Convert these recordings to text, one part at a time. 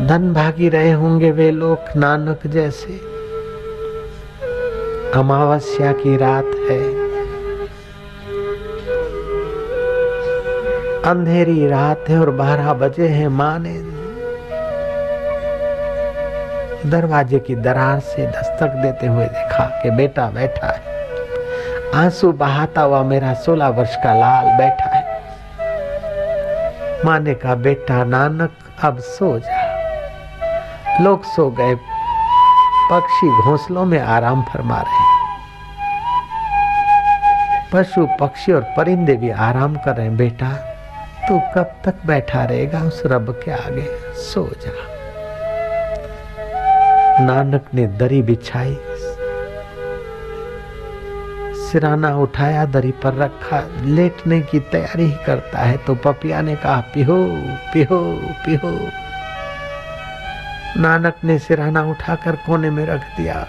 धन भागी रहे होंगे वे लोग नानक जैसे। अमावस्या की रात है। अंधेरी रात है और बारह बजे हैं माँ ने दरवाजे की दरार से दस्तक देते हुए देखा कि बेटा बैठा है। आँसू बहाता हुआ मेरा सोलह वर्ष का लाल बैठा है। माँ ने कहा बेटा नानक अब सो जा लोग सो गए। पक्षी घोंसलों में आराम फरमा रहे। पशु, पक्षी और परिंदे भी आराम कर रहे हैं। बेटा, तू कब तक बैठा रहेगा उस रब के आगे? सो जा। नानक ने दरी बिछाई। सिराना उठाया, दरी पर रखा। लेटने की तैयारी करता है तो पपिया ने कहा, पिहो पिहो पिहो। नानक ने सिराना उठाकर कोने में रख दिया।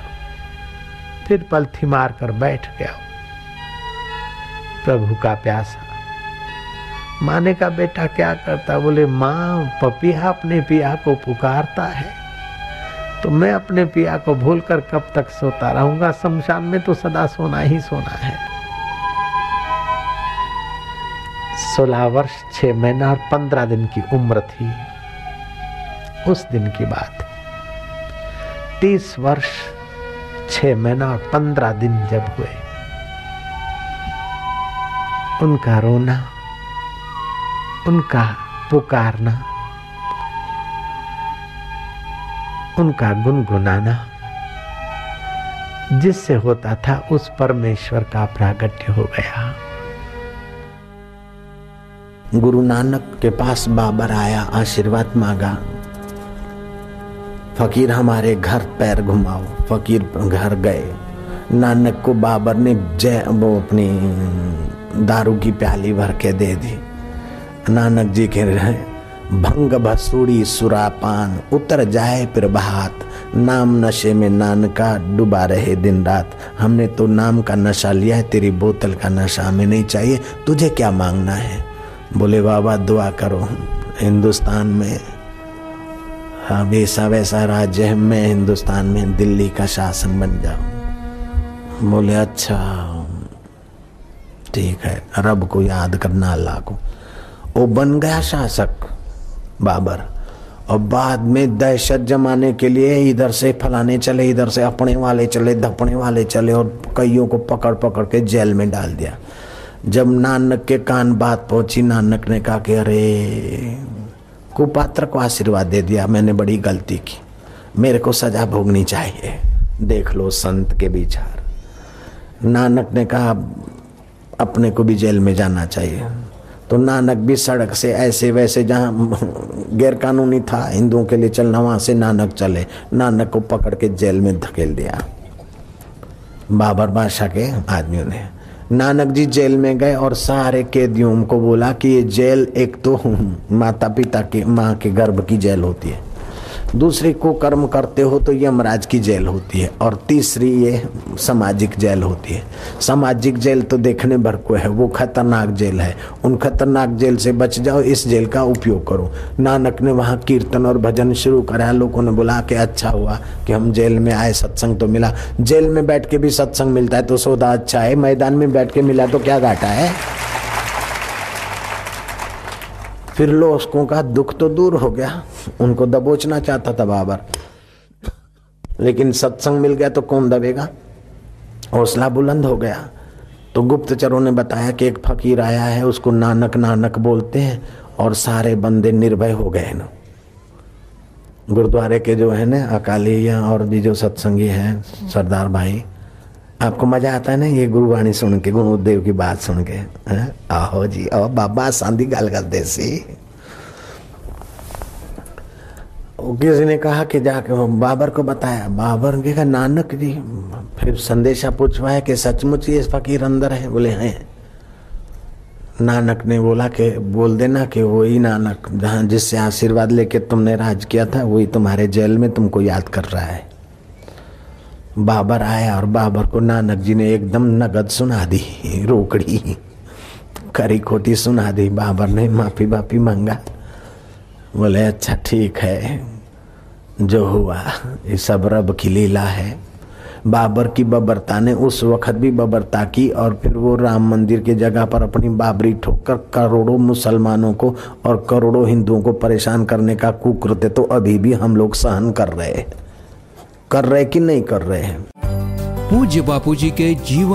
फिर पलथी मार कर बैठ गया। प्रभु का प्यासा। माने का बेटा क्या करता? बोले, माँ पपिया अपने पिया को पुकारता है। तो मैं अपने पिया को भूलकर कब तक सोता रहूँगा? शमशान में तो सदा सोना ही सोना है। सोलह वर्ष, छह महीना और पंद्रह दिन की उम्र थी। उस दिन की बात। तीस वर्ष, छह महीना और पंद्रह दिन जब हुए, उनका रोना, उनका पुकारना, उनका गुनगुनाना, जिससे होता था उस परमेश्वर का प्रागट्य हो गया। गुरु नानक के पास बाबर आया, आशीर्वाद मांगा। फकीर हमारे घर पैर घुमाओ। फकीर घर गए। नानक को बाबर ने जय, वो अपनी दारू की प्याली भर के दे दी। नानक जी के भंग भसूड़ी सुरापान, उतर जाए बहात नाम नशे में नान का डुबा रहे दिन रात। हमने तो नाम का नशा लिया है, तेरी बोतल का नशा हमें नहीं चाहिए। तुझे क्या मांगना है? बोले, बाबा, दुआ करो, हिंदुस्तान में हाँ वैसा वैसा राज्य है, मैं हिंदुस्तान में दिल्ली का शासन बन जाऊँ। बोले अच्छा ठीक है, रब को याद करना अल्लाह को। वो बन गया शासक, बाबर। और बाद में दहशत जमाने के लिए इधर से फलाने चले, इधर से अपने वाले चले, धपने वाले चले और कईयों को पकड़ पकड़ के जेल में डाल दिया। जब नानक के कान बात पहुँची, नानक ने कहा कि, अरे कुपात्र को आशीर्वाद दे दिया, मैंने बड़ी गलती की। मेरे को सजा भोगनी चाहिए। देख लो संत के विचार। नानक ने कहा, अपने को भी जेल में जाना चाहिए। तो नानक भी सड़क से ऐसे वैसे जहाँ गैर कानूनी था, हिंदुओं के लिए चलना, वहाँ से नानक चले। नानक को पकड़ के जेल में धकेल दिया। बाबर बादशाह के आदमियों ने। नानक जी जेल में गए और सारे कैदियों को बोला कि ये जेल एक तो माता पिता के, माँ के गर्भ की जेल होती है। दूसरी को कर्म करते हो तो यमराज की जेल होती है और तीसरी ये सामाजिक जेल होती है। सामाजिक जेल तो देखने भर को है, वो खतरनाक जेल है। उन खतरनाक जेल से बच जाओ, इस जेल का उपयोग करो। नानक ने वहाँ कीर्तन और भजन शुरू करा, लोगों ने बोला कि अच्छा हुआ कि हम जेल में आए, सत्संग तो मिला। जेल में बैठ के भी सत्संग मिलता है तो सौदा अच्छा है, मैदान में बैठ के मिला तो क्या घाटा है? फिर लोगों का दुख तो दूर हो गया। उनको दबोचना चाहता था बाबर लेकिन सत्संग मिल गया तो कौन दबेगा? हौसला बुलंद हो गया। तो गुप्तचरों ने बताया कि एक फकीर आया है, उसको नानक नानक बोलते हैं और सारे बंदे निर्भय हो गए ना। गुरुद्वारे के जो है ना, अकाली और भी जो सत्संगी हैं, सरदार भाई आपको मज़ा आता है ना ये गुरुवाणी सुन के गुरुदेव की बात सुन के? आहो जी आओ बाबा सांदी गाल करते सी। किसी ने कहा कि जाके बाबर को बताया, बाबर ने कहा, नानक जी, फिर संदेशा पूछवाया कि सचमुच ये फकीर अंदर है? बोले, हैं। नानक ने बोला कि, बोल देना कि वही नानक, जहाँ जिससे आशीर्वाद लेके तुमने राज किया था, वही तुम्हारे जेल में तुमको याद कर रहा है। बाबर आया और बाबर को नानक जी ने एकदम नगद सुना दी, रोकड़ी। करी खोटी सुना दी, बाबर ने माफ़ी माफ़ी मांगा। बोले अच्छा ठीक है, जो हुआ, ये सब रब की लीला है। बाबर की बबरता ने उस वक्त भी बबरता की और फिर वो राम मंदिर की जगह पर अपनी बाबरी ठोकर करोड़ों मुसलमानों को और करोड़ों हिंदुओं को परेशान करने का कुकृत्य तो अभी भी हम लोग सहन कर रहे हैं। कर रहे कि नहीं कर रहे हैं? पूज्य बापू जी के जीवन